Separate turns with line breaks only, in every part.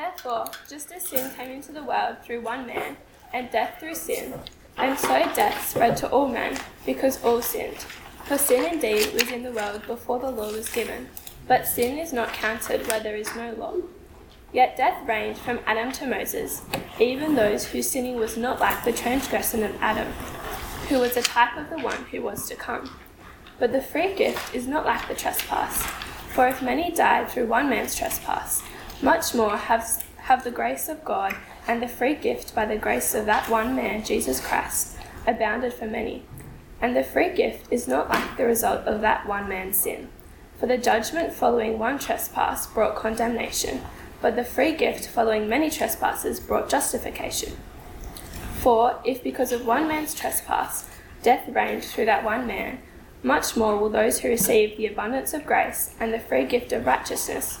Therefore, just as sin came into the world through one man, and death through sin, and so death spread to all men, because all sinned. For sin indeed was in the world before the law was given, but sin is not counted where there is no law. Yet death reigned from Adam to Moses, even those whose sinning was not like the transgression of Adam, who was a type of the one who was to come. But the free gift is not like the trespass. For if many died through one man's trespass, much more have, have the grace of God and the free gift by the grace of that one man, Jesus Christ, abounded for many. And the free gift is not like the result of that one man's sin. For the judgment following one trespass brought condemnation, but the free gift following many trespasses brought justification. For if because of one man's trespass death reigned through that one man, much more will those who receive the abundance of grace and the free gift of righteousness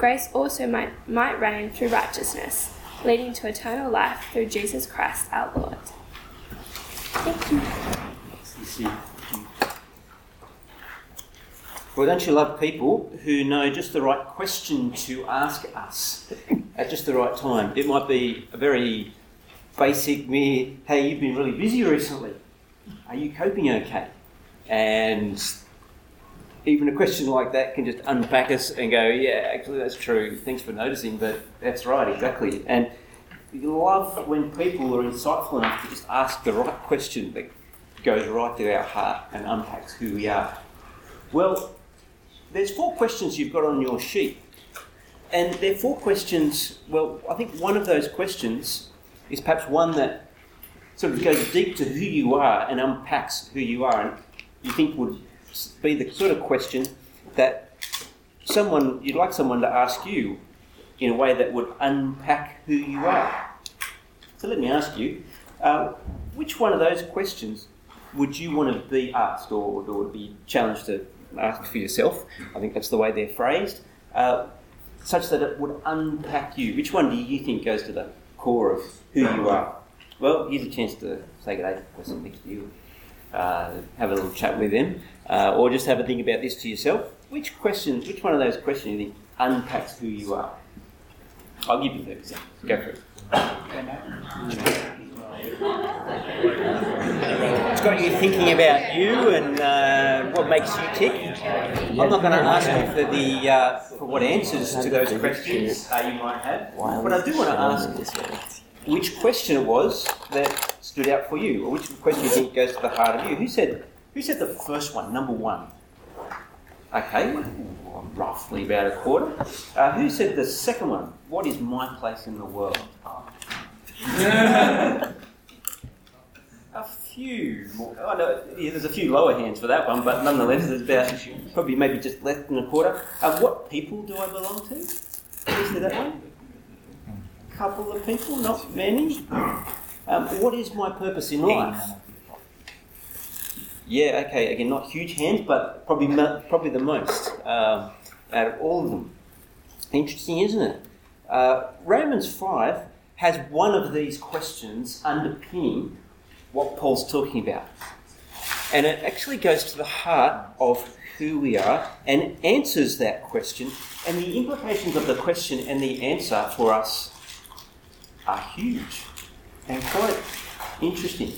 grace also might, might reign through righteousness, leading to eternal life through Jesus Christ our Lord. Thank you.
Well, don't you love people who know just the right question to ask us at just the right time? It might be a very basic, mere, hey, you've been really busy recently. Are you coping okay? And even a question like that can just unpack us and go, yeah, actually, that's true. Thanks for noticing, but that's right, exactly. And you love when people are insightful enough to just ask the right question that goes right to our heart and unpacks who we are. Well, there's four questions you've got on your sheet. And they're four questions, well, I think one of those questions is perhaps one that sort of goes deep to who you are and unpacks who you are, and you think would be the sort of question that someone you'd like someone to ask you in a way that would unpack who you are. So let me ask you, uh, which one of those questions would you want to be asked or, or be challenged to ask for yourself? I think that's the way they're phrased, uh, such that it would unpack you. Which one do you think goes to the core of who you are? Well, here's a chance to say good day to the person next to you, uh, have a little chat with them, uh, or just have a think about this to yourself. Which question, which one of those questions you think unpacks who you are? I'll give you 30 seconds. Go for it. It's got you thinking about you and uh, what makes you tick. I'm not going to ask you for the uh, for what answers to those questions uh, you might have, but I do want to ask which question it was that stood out for you, or which question you think goes to the heart of you. Who said who said the first one, number one? Okay, roughly about a quarter. Uh, who said the second one? What is my place in the world? a few more. Oh, no, yeah, there's a few lower hands for that one, but nonetheless, there's about probably maybe just less than a quarter. Uh, what people do I belong to? Who said that one? A couple of people, not many. Um, what is my purpose in life? Yeah, okay, again, not huge hands, but probably probably the most um, out of all of them. Interesting, isn't it? Uh, Romans 5 has one of these questions underpinning what Paul's talking about. And it actually goes to the heart of who we are and answers that question. And the implications of the question and the answer for us are huge and quite interesting.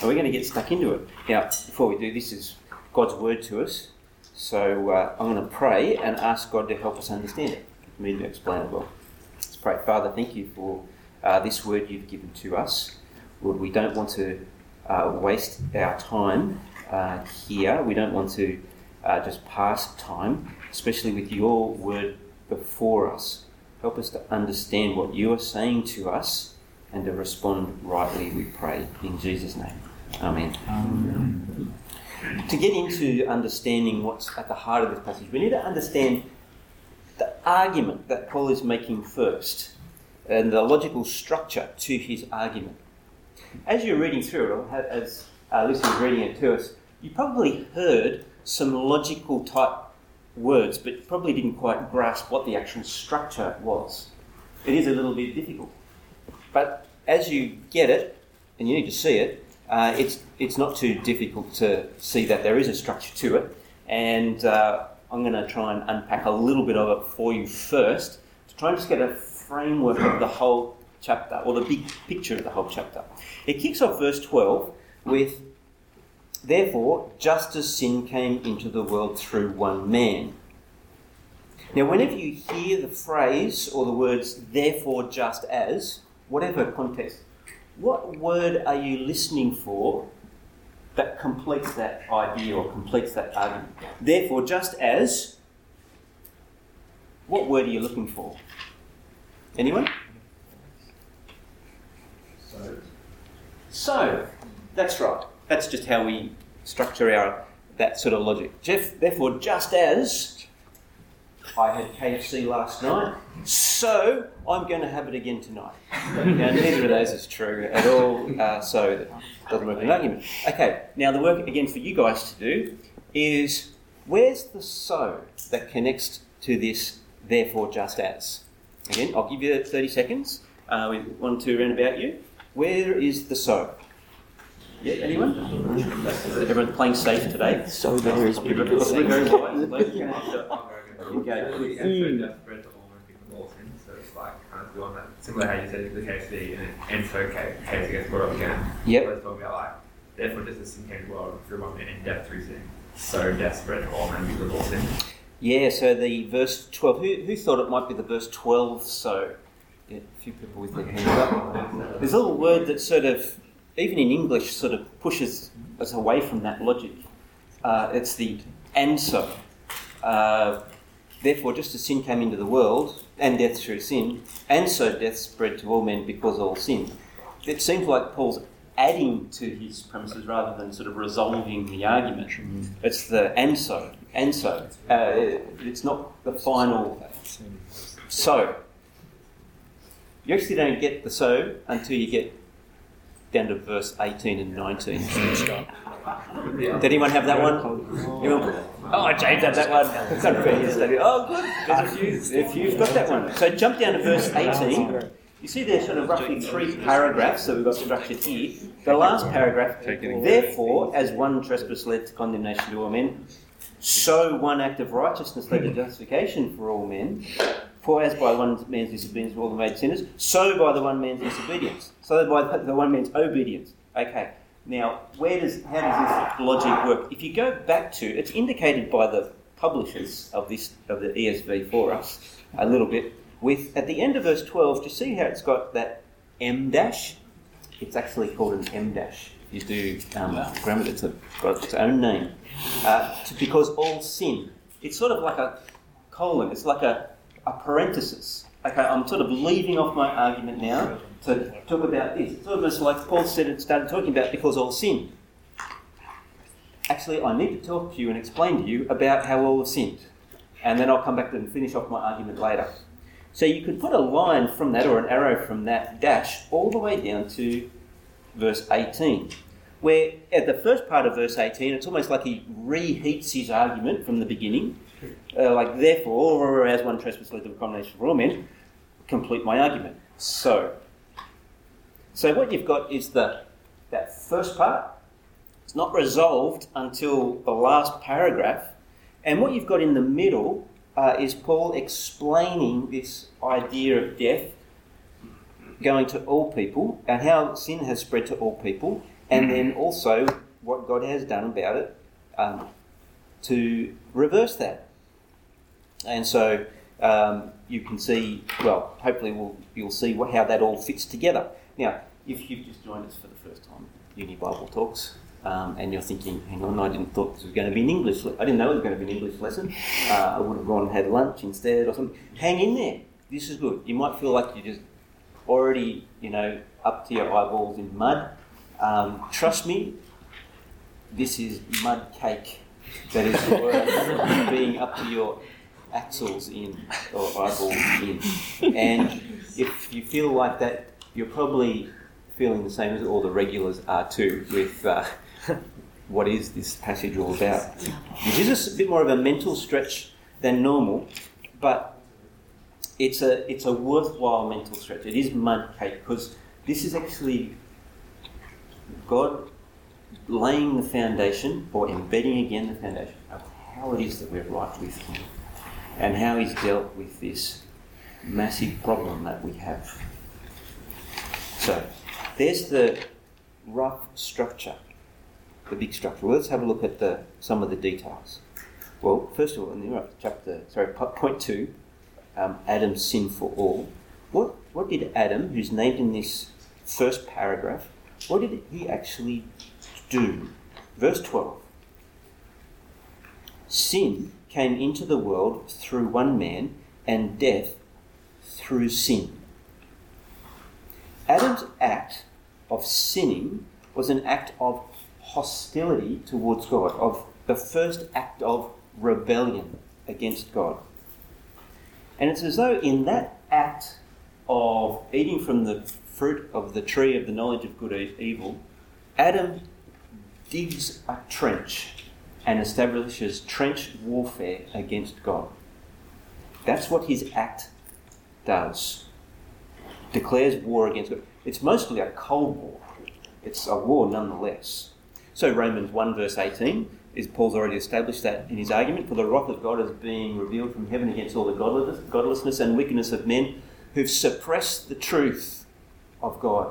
And we're going to get stuck into it. Now, before we do, this is God's word to us. So uh, I'm going to pray and ask God to help us understand it, for me to explain it well. Let's pray. Father, thank you for uh, this word you've given to us. Lord, we don't want to uh, waste our time uh, here. We don't want to uh, just pass time, especially with your word before us. Help us to understand what you are saying to us and to respond rightly, we pray. In Jesus' name. Amen. Amen. To get into understanding what's at the heart of this passage, we need to understand the argument that Paul is making first. and the logical structure to his argument. As you're reading through it, or as uh, Lucy was reading it to us, you probably heard some logical type words, but probably didn't quite grasp what the actual structure was. It is a little bit difficult. But as you get it, and you need to see it, uh, it's, it's not too difficult to see that there is a structure to it. And uh, I'm going to try and unpack a little bit of it for you first to try and just get a framework of the whole chapter, or the big picture of the whole chapter. It kicks off verse 12 with Therefore, just as sin came into the world through one man. Now, whenever you hear the phrase or the words, therefore, just as, whatever context, what word are you listening for that completes that idea or completes that argument? Therefore, just as, what word are you looking for? Anyone? So. So, that's right. That's just how we structure our that sort of logic. Jeff, therefore, just as I had KFC last night, so I'm going to have it again tonight. now, neither of those is true at all, uh, so it doesn't work in an argument. Okay, now the work again for you guys to do is where's the so that connects to this therefore just as? Again, I'll give you 30 seconds. Uh, with one, two round about you. Where is the so? Yeah, anyone? Everyone's playing safe today.
So there is
You're possibly very wise. Okay.
Mm. So it's like kind of doing that similar how you said the KFC and, and so K- KFC gets brought up again.
Yep.
Let's talk about like therefore just as sin came to world through one man and death through sin. So death spread to all men because of all sin.
Yeah, so the verse 12. Who, who thought it might be the verse 12 so? Yeah, a few people with their hands up. There's a little word that sort of, even in English, sort of pushes us away from that logic. Uh, it's the and so. Uh, Therefore, just as sin came into the world, and death through sin, and so death spread to all men because of all sin. It seems like Paul's adding to his premises rather than sort of resolving the argument. It's the and so, and so. Uh, it's not the final so. You actually don't get the so until you get down to verse 18 and 19. Did anyone have that one? Anyone? Oh, James had that one. It's yesterday. Oh, good. If you've got that one. So jump down to verse 18. You see there's sort of roughly three paragraphs that we've got structured here. The last paragraph, therefore, as one trespass led to condemnation to all men, so one act of righteousness led to justification for all men. For as by one man's disobedience all are made sinners, so by the one man's disobedience. So by the one man's obedience. Okay. Now, where does how does this logic work? If you go back to, it's indicated by the publishers of this of the ESV for us a little bit. With at the end of verse twelve, do you see how it's got that em dash? It's actually called an em dash. You do um, grammar that's got its own name uh, to, because all sin. It's sort of like a colon. It's like a, a parenthesis. Okay, I'm sort of leaving off my argument now to talk about this. It's almost like Paul said it started talking about because all sin. Actually, I need to talk to you and explain to you about how all have sinned. And then I'll come back and finish off my argument later. So you could put a line from that or an arrow from that dash all the way down to verse 18, where at the first part of verse 18, it's almost like he reheats his argument from the beginning. Uh, like, therefore, or as one trespass led to condemnation for all men, complete my argument. So, so what you've got is the that first part. It's not resolved until the last paragraph, and what you've got in the middle uh, is Paul explaining this idea of death going to all people and how sin has spread to all people, and then also what God has done about it um, to reverse that. And so um, you can see, well, hopefully we'll, you'll see what, how that all fits together. Now, if you've just joined us for the first time, Uni Bible Talks, um, and you're thinking, hang on, I didn't thought this was going to be an English. Le- I didn't know it was going to be an English lesson. Uh, I would have gone and had lunch instead or something. Hang in there. This is good. You might feel like you're just already, you know, up to your eyeballs in mud. Um, trust me, this is mud cake. That is being up to your axles in or eyeballs in. And if you feel like that, you're probably feeling the same as all the regulars are too with uh, what is this passage all about. Which is a bit more of a mental stretch than normal, but it's a, it's a worthwhile mental stretch. It is mud cake because this is actually God laying the foundation or embedding again the foundation of how it is that we're right with Him and how He's dealt with this massive problem that we have. So, there's the rough structure, the big structure. Well, let's have a look at the, some of the details. Well, first of all, in the chapter, sorry, point two, um, Adam's sin for all. What what did Adam, who's named in this first paragraph, what did he actually do? Verse twelve. Sin came into the world through one man, and death through sin. Adam's act of sinning was an act of hostility towards God, of the first act of rebellion against God. And it's as though in that act of eating from the fruit of the tree of the knowledge of good and evil, Adam digs a trench and establishes trench warfare against God. That's what his act does. Declares war against God. It's mostly a cold war. It's a war nonetheless. So Romans 1 verse 18 is Paul's already established that in his argument, for the wrath of God is being revealed from heaven against all the godlessness and wickedness of men who've suppressed the truth of God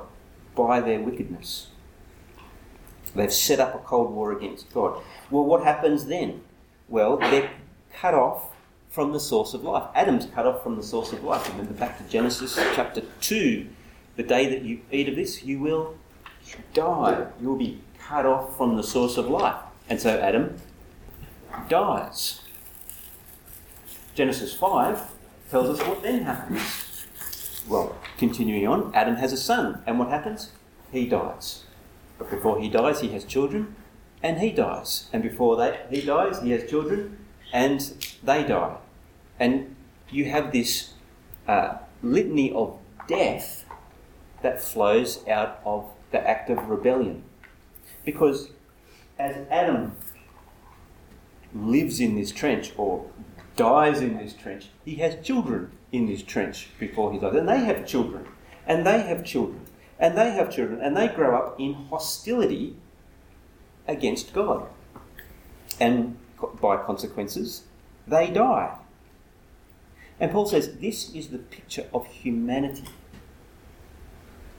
by their wickedness. They've set up a cold war against God. Well, what happens then? Well, they're cut off from the source of life. Adam's cut off from the source of life. Remember back to Genesis chapter 2. The day that you eat of this, you will die. You will be cut off from the source of life. And so Adam dies. Genesis 5 tells us what then happens. Well, continuing on, Adam has a son, and what happens? He dies. But before he dies, he has children, and he dies. And before that, he dies, he has children, and they die. And you have this uh, litany of death that flows out of the act of rebellion. Because as Adam lives in this trench or dies in this trench, he has children in this trench before he dies. And they have children, and they have children, and they have children, and they grow up in hostility against God. And by consequences, they die. And Paul says this is the picture of humanity.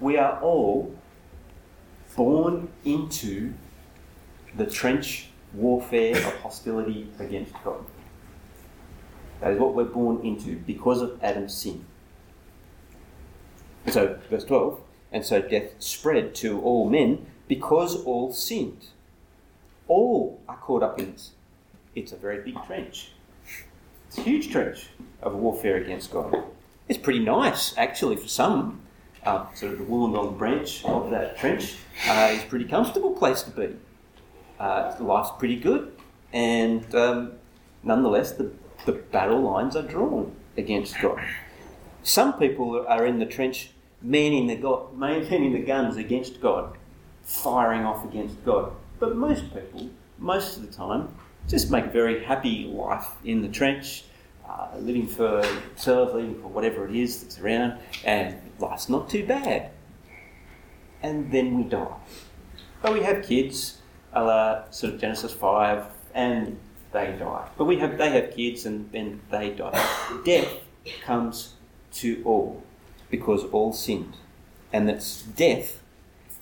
We are all born into the trench warfare of hostility against God. That is what we're born into because of Adam's sin. So, verse 12, and so death spread to all men because all sinned. All are caught up in this. It's a very big trench. It's a huge trench of warfare against God. It's pretty nice, actually, for some. Uh, sort of the Wollongong branch of that trench uh, is a pretty comfortable place to be uh, life's pretty good, and um, nonetheless, the, the battle lines are drawn against God. Some people are in the trench manning the, God, manning the guns against God, firing off against God. But most people, most of the time, just make a very happy life in the trench, uh, living for themselves, living for whatever it is that's around, and life's not too bad. And then we die. But we have kids, a la sort of Genesis 5, and they die. But we have, they have kids and then they die. Death comes to all because all sinned. And that death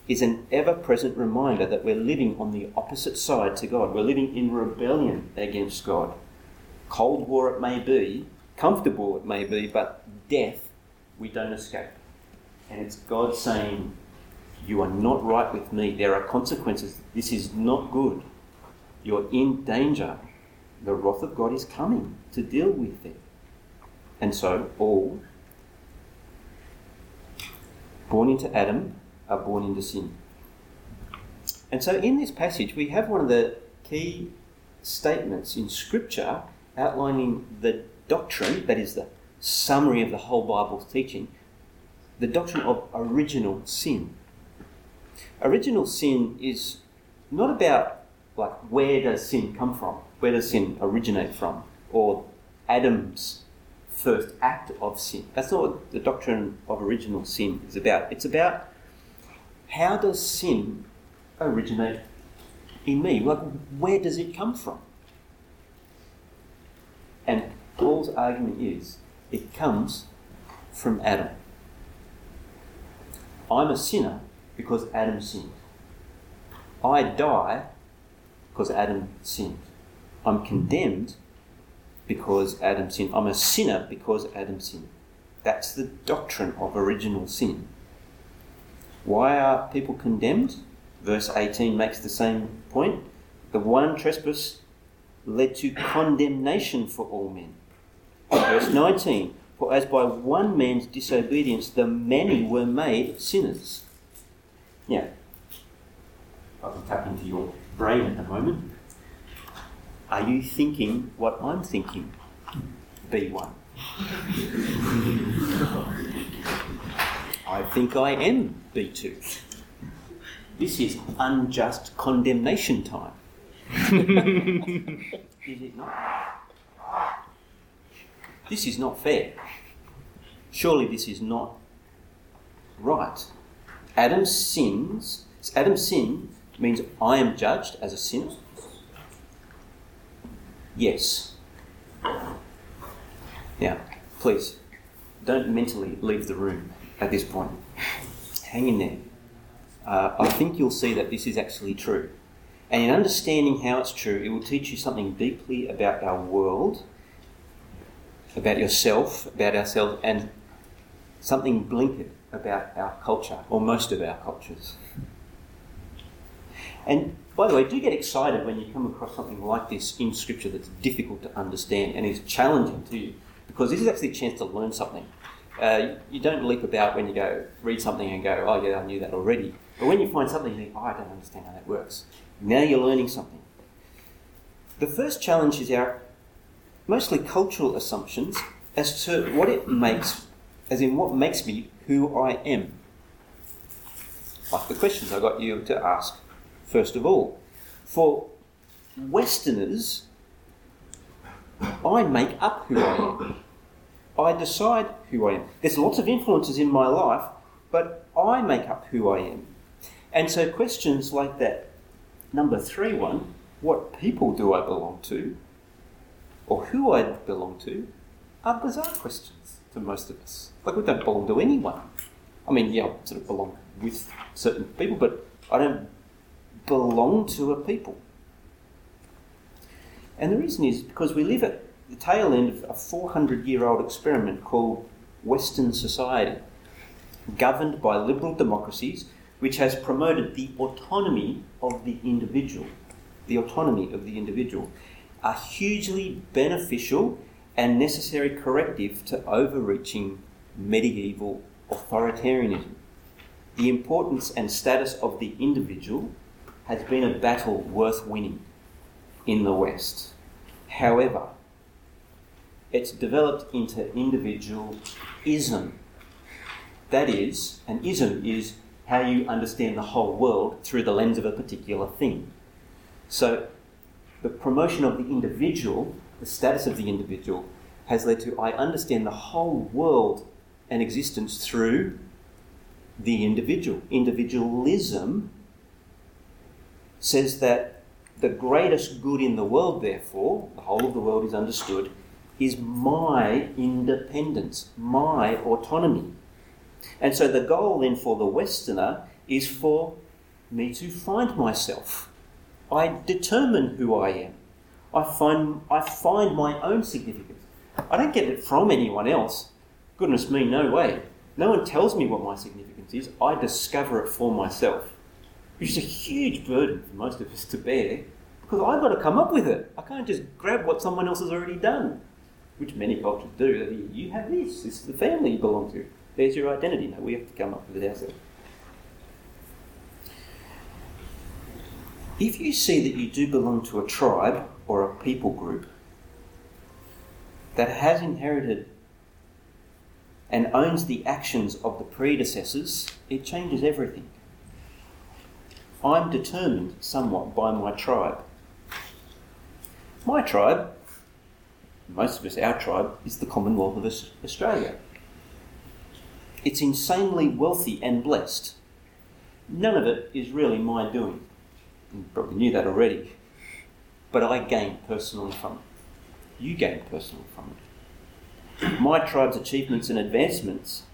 is an ever present reminder that we're living on the opposite side to God. We're living in rebellion against God. Cold war it may be, comfortable it may be, but death we don't escape. And it's God saying, you are not right with me. There are consequences. This is not good. You're in danger. The wrath of God is coming to deal with it. And so, all born into Adam are born into sin. And so, in this passage, we have one of the key statements in Scripture outlining the doctrine, that is, the summary of the whole Bible's teaching, the doctrine of original sin. Original sin is not about like where does sin come from, where does sin originate from, or Adam's first act of sin. That's not what the doctrine of original sin is about. It's about how does sin originate in me? Like where does it come from? And Paul's argument is it comes from Adam. I'm a sinner because Adam sinned. I die because Adam sinned. I'm condemned because Adam sinned. I'm a sinner because Adam sinned. That's the doctrine of original sin. Why are people condemned? Verse 18 makes the same point. The one trespass led to condemnation for all men. Verse 19 For as by one man's disobedience the many were made sinners. Now, I can tap into your brain at the moment. Are you thinking what I'm thinking? B1. I think I am B2. This is unjust condemnation time. is it not? This is not fair. Surely this is not right. Adam's sins, Adam's sin means I am judged as a sinner. Yes. Now, please, don't mentally leave the room at this point. Hang in there. Uh, I think you'll see that this is actually true. And in understanding how it's true, it will teach you something deeply about our world, about yourself, about ourselves, and something blinkered about our culture, or most of our cultures. And by the way, do get excited when you come across something like this in Scripture that's difficult to understand and is challenging to you, because this is actually a chance to learn something. Uh, you don't leap about when you go read something and go, oh yeah, I knew that already. But when you find something, you think, oh, I don't understand how that works. Now you're learning something. The first challenge is our mostly cultural assumptions as to what it makes, as in what makes me who I am. Like the questions I got you to ask, first of all. For Westerners, I make up who I am. I decide who I am. There's lots of influences in my life, but I make up who I am. And so questions like that, number three one, what people do I belong to, or who I belong to, are bizarre questions to most of us. Like we don't belong to anyone. I mean, yeah, I sort of belong with certain people, but I don't belong to a people. And the reason is because we live at the tail end of a 400 year old experiment called Western society, governed by liberal democracies, which has promoted the autonomy of the individual. The autonomy of the individual. A hugely beneficial and necessary corrective to overreaching medieval authoritarianism. The importance and status of the individual has been a battle worth winning in the West. However, it's developed into individualism. That is, an ism is how you understand the whole world through the lens of a particular thing. So, the promotion of the individual, the status of the individual, has led to I understand the whole world and existence through the individual. Individualism says that the greatest good in the world, therefore, the whole of the world is understood, is my independence, my autonomy. And so the goal then for the Westerner is for me to find myself. I determine who I am. I find, I find my own significance. I don't get it from anyone else. Goodness me, no way. No one tells me what my significance is. I discover it for myself. Which is a huge burden for most of us to bear because I've got to come up with it. I can't just grab what someone else has already done, which many cultures do. You have this, this is the family you belong to. There's your identity. No, we have to come up with it ourselves. If you see that you do belong to a tribe or a people group that has inherited and owns the actions of the predecessors, it changes everything. I'm determined somewhat by my tribe. My tribe, most of us, our tribe, is the Commonwealth of Australia. It's insanely wealthy and blessed. None of it is really my doing. You probably knew that already. But I gain personally from it. You gain personally from it. My tribe's achievements and advancements,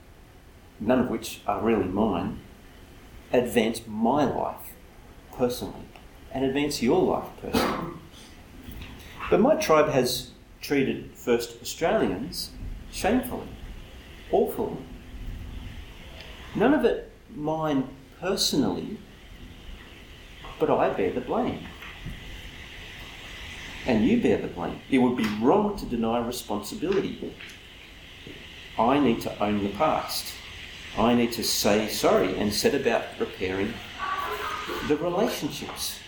none of which are really mine, advance my life personally and advance your life personally. But my tribe has treated first Australians shamefully, awfully. None of it mine personally, but I bear the blame. And you bear the blame. It would be wrong to deny responsibility. I need to own the past. I need to say sorry and set about repairing the relationships.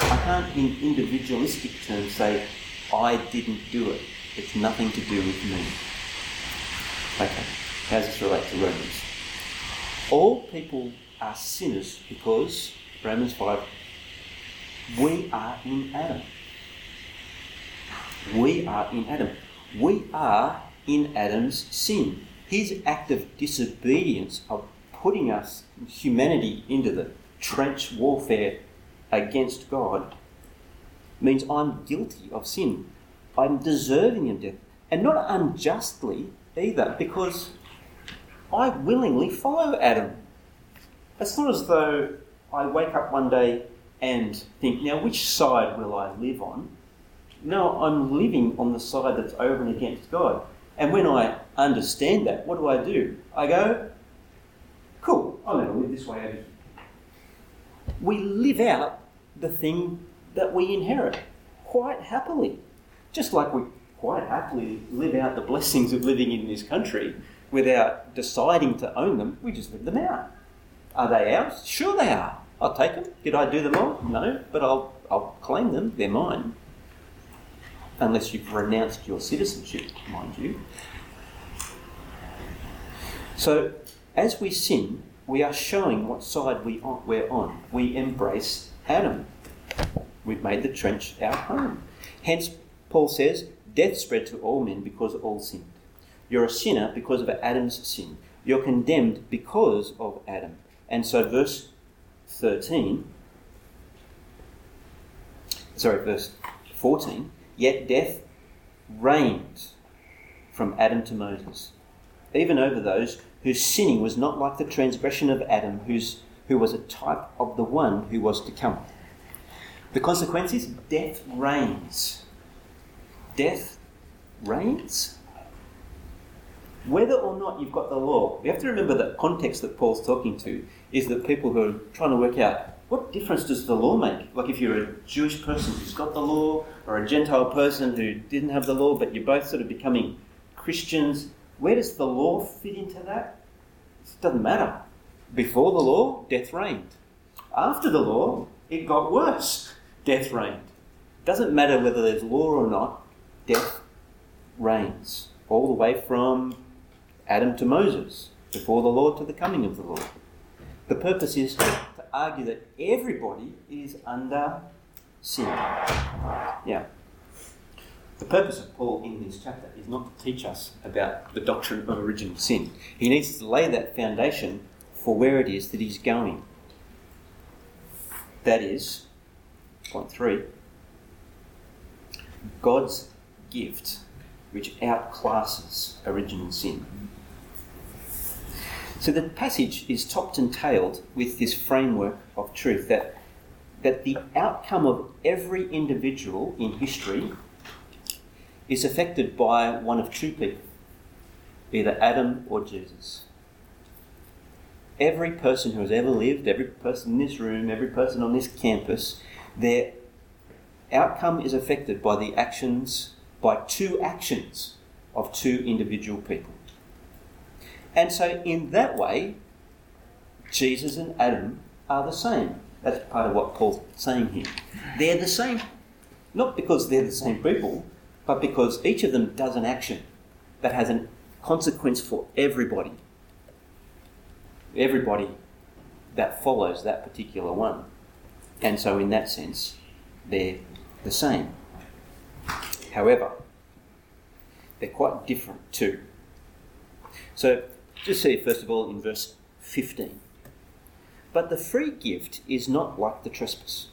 I can't, in individualistic terms, say, I didn't do it. It's nothing to do with me. Okay, how does this relate to Romans? All people are sinners because, Romans 5, we are in Adam. We are in Adam. We are in Adam's sin. His act of disobedience of putting us, humanity, into the trench warfare against God means I'm guilty of sin. I'm deserving of death. And not unjustly either, because I willingly follow Adam. It's not as though I wake up one day and think, now which side will I live on? No, I'm living on the side that's over and against God. And when I understand that, what do I do? I go, cool, I'm going to live this way over here we live out the thing that we inherit quite happily. Just like we quite happily live out the blessings of living in this country without deciding to own them, we just live them out. Are they ours? Sure they are. I'll take them. Did I do them all? No, but I'll, I'll claim them. They're mine. Unless you've renounced your citizenship, mind you. So, as we sin, we are showing what side we on, we're on. We embrace Adam. We've made the trench our home. Hence, Paul says, death spread to all men because all sinned. You're a sinner because of Adam's sin. You're condemned because of Adam. And so, verse 13, sorry, verse 14, yet death reigned from Adam to Moses, even over those whose sinning was not like the transgression of Adam, whose, who was a type of the one who was to come. The consequence is death reigns. Death reigns. Whether or not you've got the law, we have to remember that context that Paul's talking to is that people who are trying to work out what difference does the law make? Like if you're a Jewish person who's got the law, or a Gentile person who didn't have the law, but you're both sort of becoming Christians, where does the law fit into that? It doesn't matter. Before the law, death reigned. After the law, it got worse. Death reigned. It doesn't matter whether there's law or not, death reigns. All the way from Adam to Moses, before the law to the coming of the law. The purpose is to argue that everybody is under sin. Yeah. The purpose of Paul in this chapter is not to teach us about the doctrine of original sin. He needs to lay that foundation for where it is that he's going. That is, point three, God's gift which outclasses original sin. So the passage is topped and tailed with this framework of truth that, that the outcome of every individual in history is affected by one of two people, either Adam or Jesus. Every person who has ever lived, every person in this room, every person on this campus, their outcome is affected by the actions, by two actions of two individual people. And so, in that way, Jesus and Adam are the same. That's part of what Paul's saying here. They're the same. Not because they're the same people, but because each of them does an action that has a consequence for everybody. Everybody that follows that particular one. And so, in that sense, they're the same. However, they're quite different too. So, just see first of all in verse 15. But the free gift is not like the trespass.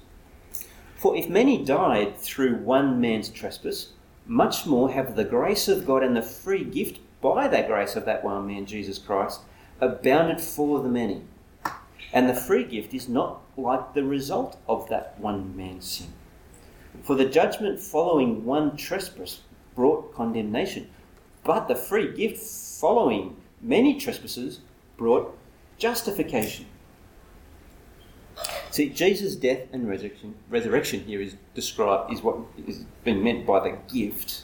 For if many died through one man's trespass, much more have the grace of God and the free gift by that grace of that one man, Jesus Christ, abounded for the many. And the free gift is not like the result of that one man's sin. For the judgment following one trespass brought condemnation, but the free gift following many trespasses brought justification. See, Jesus' death and resurrection, resurrection here is described is what is being meant by the gift,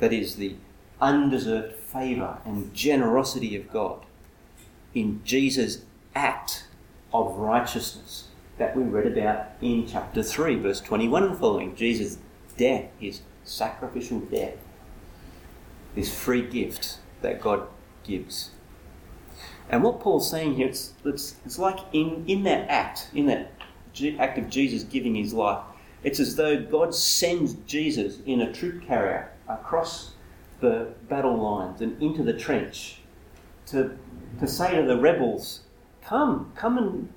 that is the undeserved favour and generosity of God in Jesus' act of righteousness that we read about in chapter 3, verse 21 and following. Jesus' death, his sacrificial death, this free gift that God gives. And what Paul's saying here, it's, it's, it's like in, in that act, in that act of Jesus giving his life, it's as though God sends Jesus in a troop carrier across the battle lines and into the trench to, to say to the rebels, Come, come and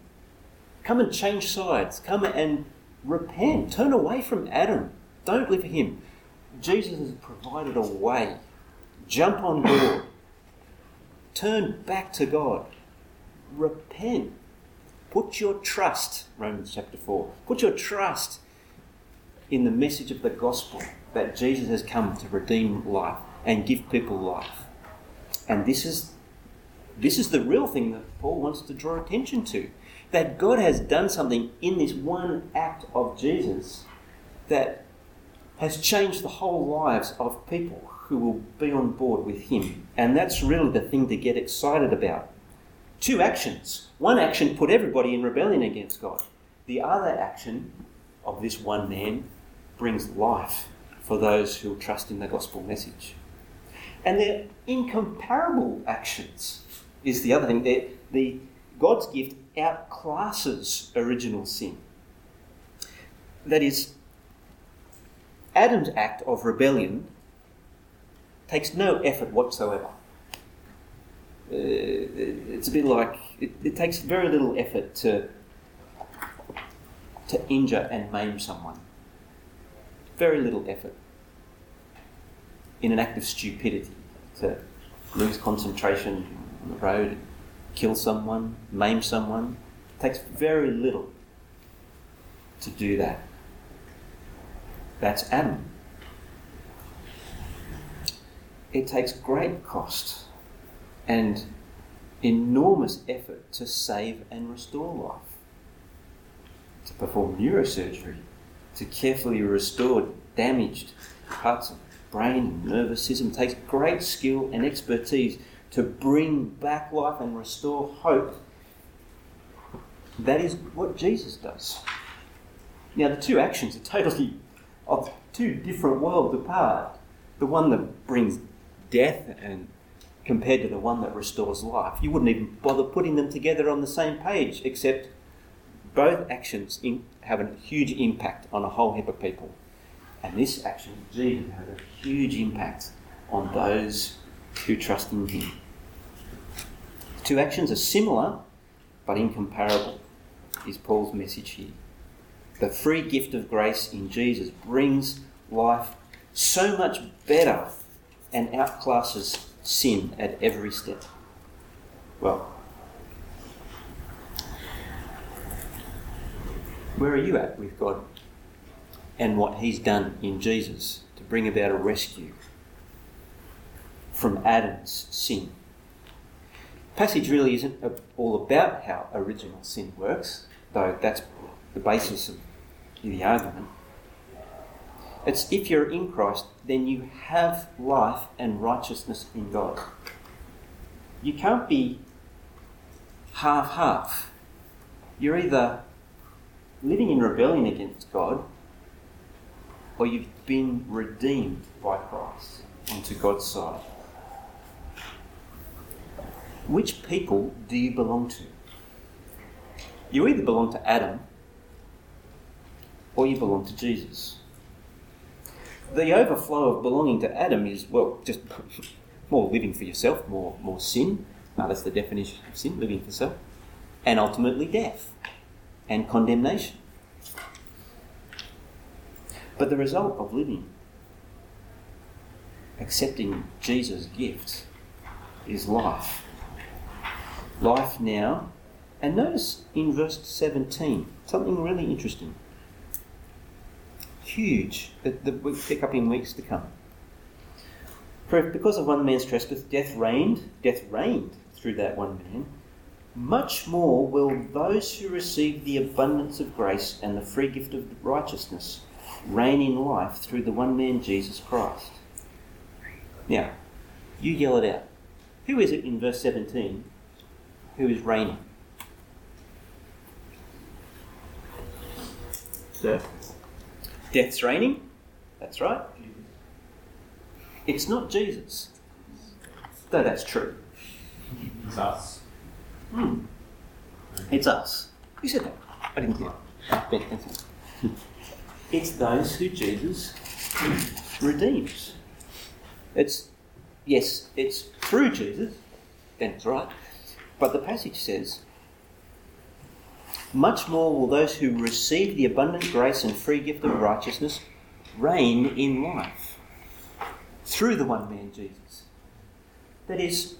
come and change sides. Come and repent. Turn away from Adam. Don't live for him. Jesus has provided a way. Jump on board. Turn back to God. Repent. Put your trust, Romans chapter 4, put your trust in the message of the gospel that Jesus has come to redeem life and give people life. And this is this is the real thing that Paul wants to draw attention to. That God has done something in this one act of Jesus that has changed the whole lives of people who will be on board with Him. And that's really the thing to get excited about. Two actions. One action put everybody in rebellion against God, the other action of this one man brings life for those who trust in the gospel message. And they're incomparable actions is the other thing. That the God's gift outclasses original sin. That is, Adam's act of rebellion takes no effort whatsoever. Uh, it's a bit like it, it takes very little effort to to injure and maim someone. Very little effort in an act of stupidity to lose concentration on the road, kill someone, maim someone. It takes very little to do that. That's Adam. It takes great cost and enormous effort to save and restore life, to perform neurosurgery, to carefully restore damaged parts of brain and nervous system. It takes great skill and expertise to bring back life and restore hope. That is what Jesus does. Now, the two actions are totally of two different worlds apart. The one that brings death and compared to the one that restores life. You wouldn't even bother putting them together on the same page, except both actions in, have a huge impact on a whole heap of people. And this action, Jesus, has a huge impact on those who trust in Him two actions are similar but incomparable, is Paul's message here. The free gift of grace in Jesus brings life so much better and outclasses sin at every step. Well, where are you at with God and what He's done in Jesus to bring about a rescue from Adam's sin? passage really isn't all about how original sin works, though that's the basis of the argument. It's if you're in Christ, then you have life and righteousness in God. You can't be half half. You're either living in rebellion against God or you've been redeemed by Christ onto God's side. which people do you belong to? You either belong to Adam or you belong to Jesus. The overflow of belonging to Adam is, well, just more living for yourself, more, more sin. That's the definition of sin, living for self. And ultimately death and condemnation. But the result of living, accepting Jesus' gift, is life. Life now. And notice in verse 17 something really interesting. Huge that, that we pick up in weeks to come. For because of one man's trespass death reigned, death reigned through that one man, much more will those who receive the abundance of grace and the free gift of righteousness reign in life through the one man, Jesus Christ. Now, you yell it out. Who is it in verse 17 who is reigning? Sir? Death's reigning? That's right. It's not Jesus. Though that's true.
It's us.
Hmm. It's us. Who said that? I didn't hear. You. It's those who Jesus redeems. It's yes, it's through Jesus. That's right. But the passage says, "Much more will those who receive the abundant grace and free gift of righteousness reign in life through the one man Jesus." That is,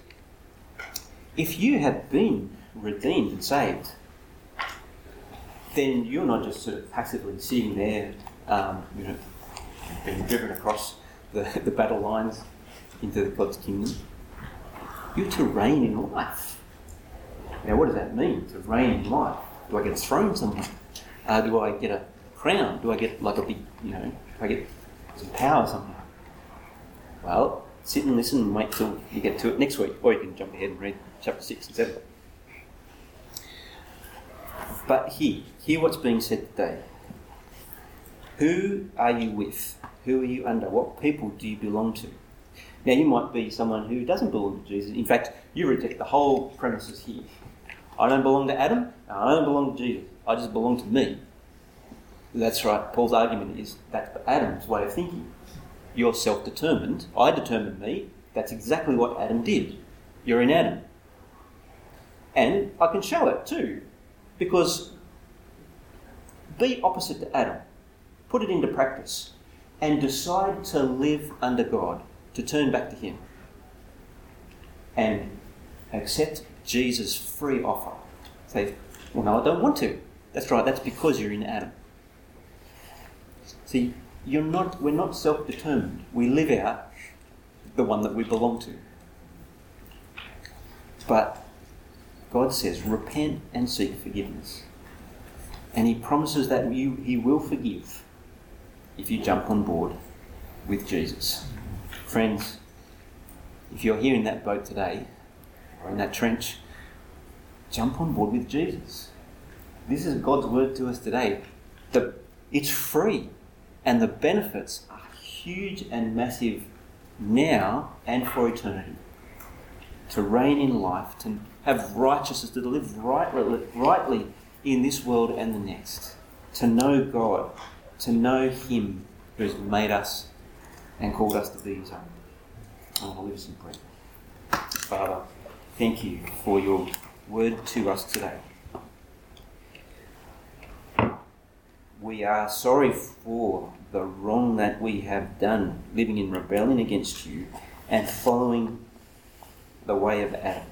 if you have been redeemed and saved, then you're not just sort of passively sitting there, um, you know, being driven across the, the battle lines into the God's kingdom. You're to reign in life. Now, what does that mean, to reign in life? Do I get a throne somewhere? Uh, do I get a crown? Do I get like a big, you know, do I get some power somewhere? Well, sit and listen and wait till you get to it next week, or you can jump ahead and read chapter 6 and 7. But hear, hear what's being said today. Who are you with? Who are you under? What people do you belong to? Now, you might be someone who doesn't belong to Jesus. In fact, you reject the whole premises here. I don't belong to Adam, I don't belong to Jesus. I just belong to me. That's right. Paul's argument is that's Adam's way of thinking. You're self determined. I determine me. That's exactly what Adam did. You're in Adam. And I can show it too. Because be opposite to Adam, put it into practice, and decide to live under God, to turn back to Him, and accept Jesus' free offer. Say, well, no, I don't want to. That's right, that's because you're in Adam. See, you're not, we're not self determined. We live out the one that we belong to. But God says, repent and seek forgiveness. And He promises that you, He will forgive if you jump on board with Jesus. Friends, if you're here in that boat today, or in that trench, jump on board with Jesus. This is God's word to us today. The, it's free, and the benefits are huge and massive now and for eternity. To reign in life, to have righteousness, to live rightly, rightly in this world and the next. To know God, to know Him who has made us and called us to be His own. I want to us in prayer. Father, thank you for your word to us today. We are sorry for the wrong that we have done, living in rebellion against you and following the way of Adam.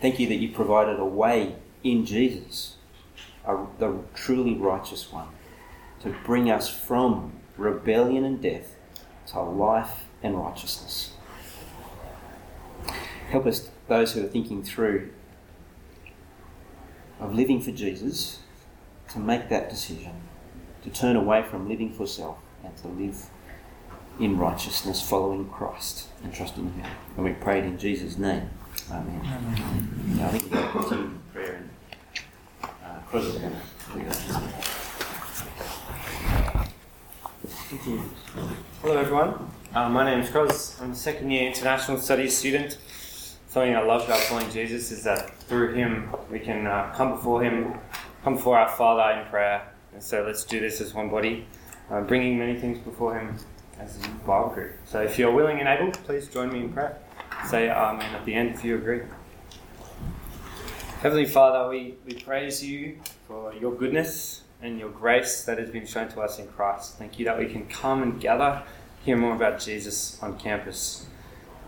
Thank you that you provided a way in Jesus, a, the truly righteous one, to bring us from rebellion and death to life and righteousness. Help us, those who are thinking through of living for Jesus, to make that decision, to turn away from living for self and to live in righteousness, following Christ and trusting Him. And we pray it in Jesus' name. Amen. Amen. Now, I think we're going to continue in prayer and uh, Chris is going to lead us.
Hello everyone, uh, my name is Cos. I'm a second year international studies student. So something I love about following Jesus is that through Him we can uh, come before Him, come before our Father in prayer. And so let's do this as one body, uh, bringing many things before Him as a Bible group. So if you're willing and able, please join me in prayer. Say Amen at the end if you agree. Heavenly Father, we, we praise you for your goodness and your grace that has been shown to us in Christ. Thank you that we can come and gather, hear more about Jesus on campus.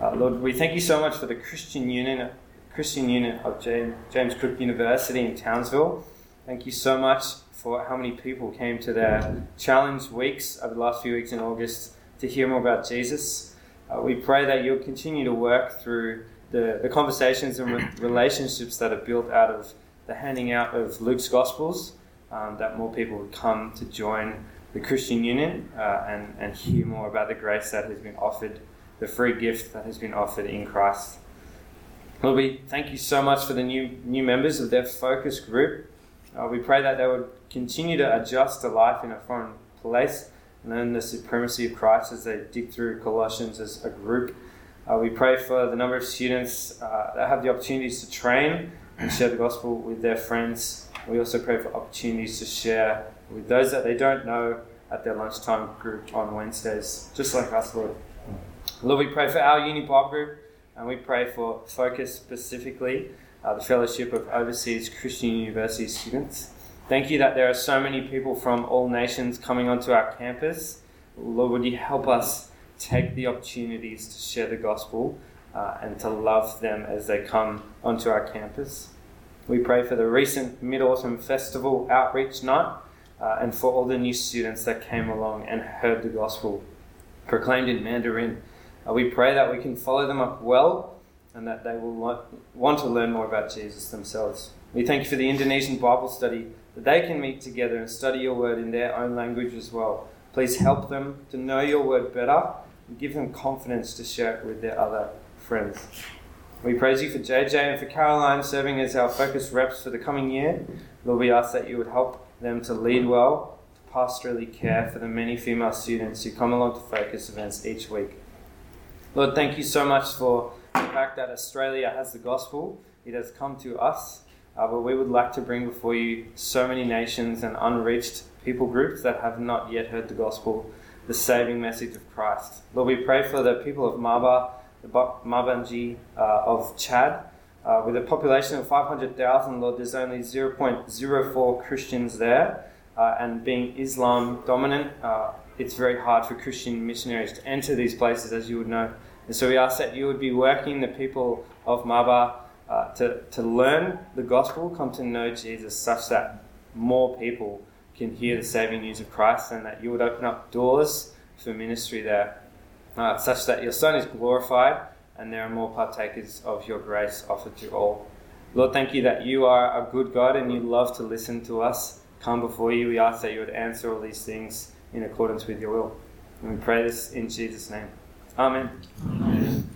Uh, Lord, we thank you so much for the Christian Union, Christian Unit of James, James Cook University in Townsville. Thank you so much for how many people came to their challenge weeks over the last few weeks in August to hear more about Jesus. Uh, we pray that you'll continue to work through the, the conversations and re- relationships that are built out of the handing out of Luke's Gospels, um, that more people would come to join the Christian Union uh, and, and hear more about the grace that has been offered, the free gift that has been offered in Christ. Lord, we thank you so much for the new, new members of their focus group. Uh, we pray that they would continue to adjust to life in a foreign place and learn the supremacy of Christ as they dig through Colossians as a group. Uh, we pray for the number of students uh, that have the opportunities to train and share the gospel with their friends. We also pray for opportunities to share with those that they don't know at their lunchtime group on Wednesdays, just like us, Lord. Lord, we pray for our Uni Bible group and we pray for Focus specifically, uh, the Fellowship of Overseas Christian University Students. Thank you that there are so many people from all nations coming onto our campus. Lord, would you help us take the opportunities to share the gospel uh, and to love them as they come onto our campus? We pray for the recent Mid Autumn Festival outreach night uh, and for all the new students that came along and heard the gospel proclaimed in Mandarin. Uh, we pray that we can follow them up well and that they will want to learn more about Jesus themselves. We thank you for the Indonesian Bible study, that they can meet together and study your word in their own language as well. Please help them to know your word better and give them confidence to share it with their other friends. We praise you for JJ and for Caroline serving as our focus reps for the coming year. Lord, we ask that you would help them to lead well, to pastorally care for the many female students who come along to focus events each week. Lord, thank you so much for the fact that Australia has the gospel. It has come to us, uh, but we would like to bring before you so many nations and unreached people groups that have not yet heard the gospel, the saving message of Christ. Lord, we pray for the people of Maba, the Mabanji uh, of Chad. Uh, with a population of 500,000, Lord, there's only 0.04 Christians there. Uh, and being Islam dominant, uh, it's very hard for Christian missionaries to enter these places, as you would know. And so we ask that you would be working the people of Maba uh, to, to learn the gospel, come to know Jesus, such that more people can hear the saving news of Christ, and that you would open up doors for ministry there, uh, such that your Son is glorified and there are more partakers of your grace offered to all. Lord, thank you that you are a good God and you love to listen to us. Come before you. We ask that you would answer all these things in accordance with your will. And we pray this in Jesus' name. Amen. Amen.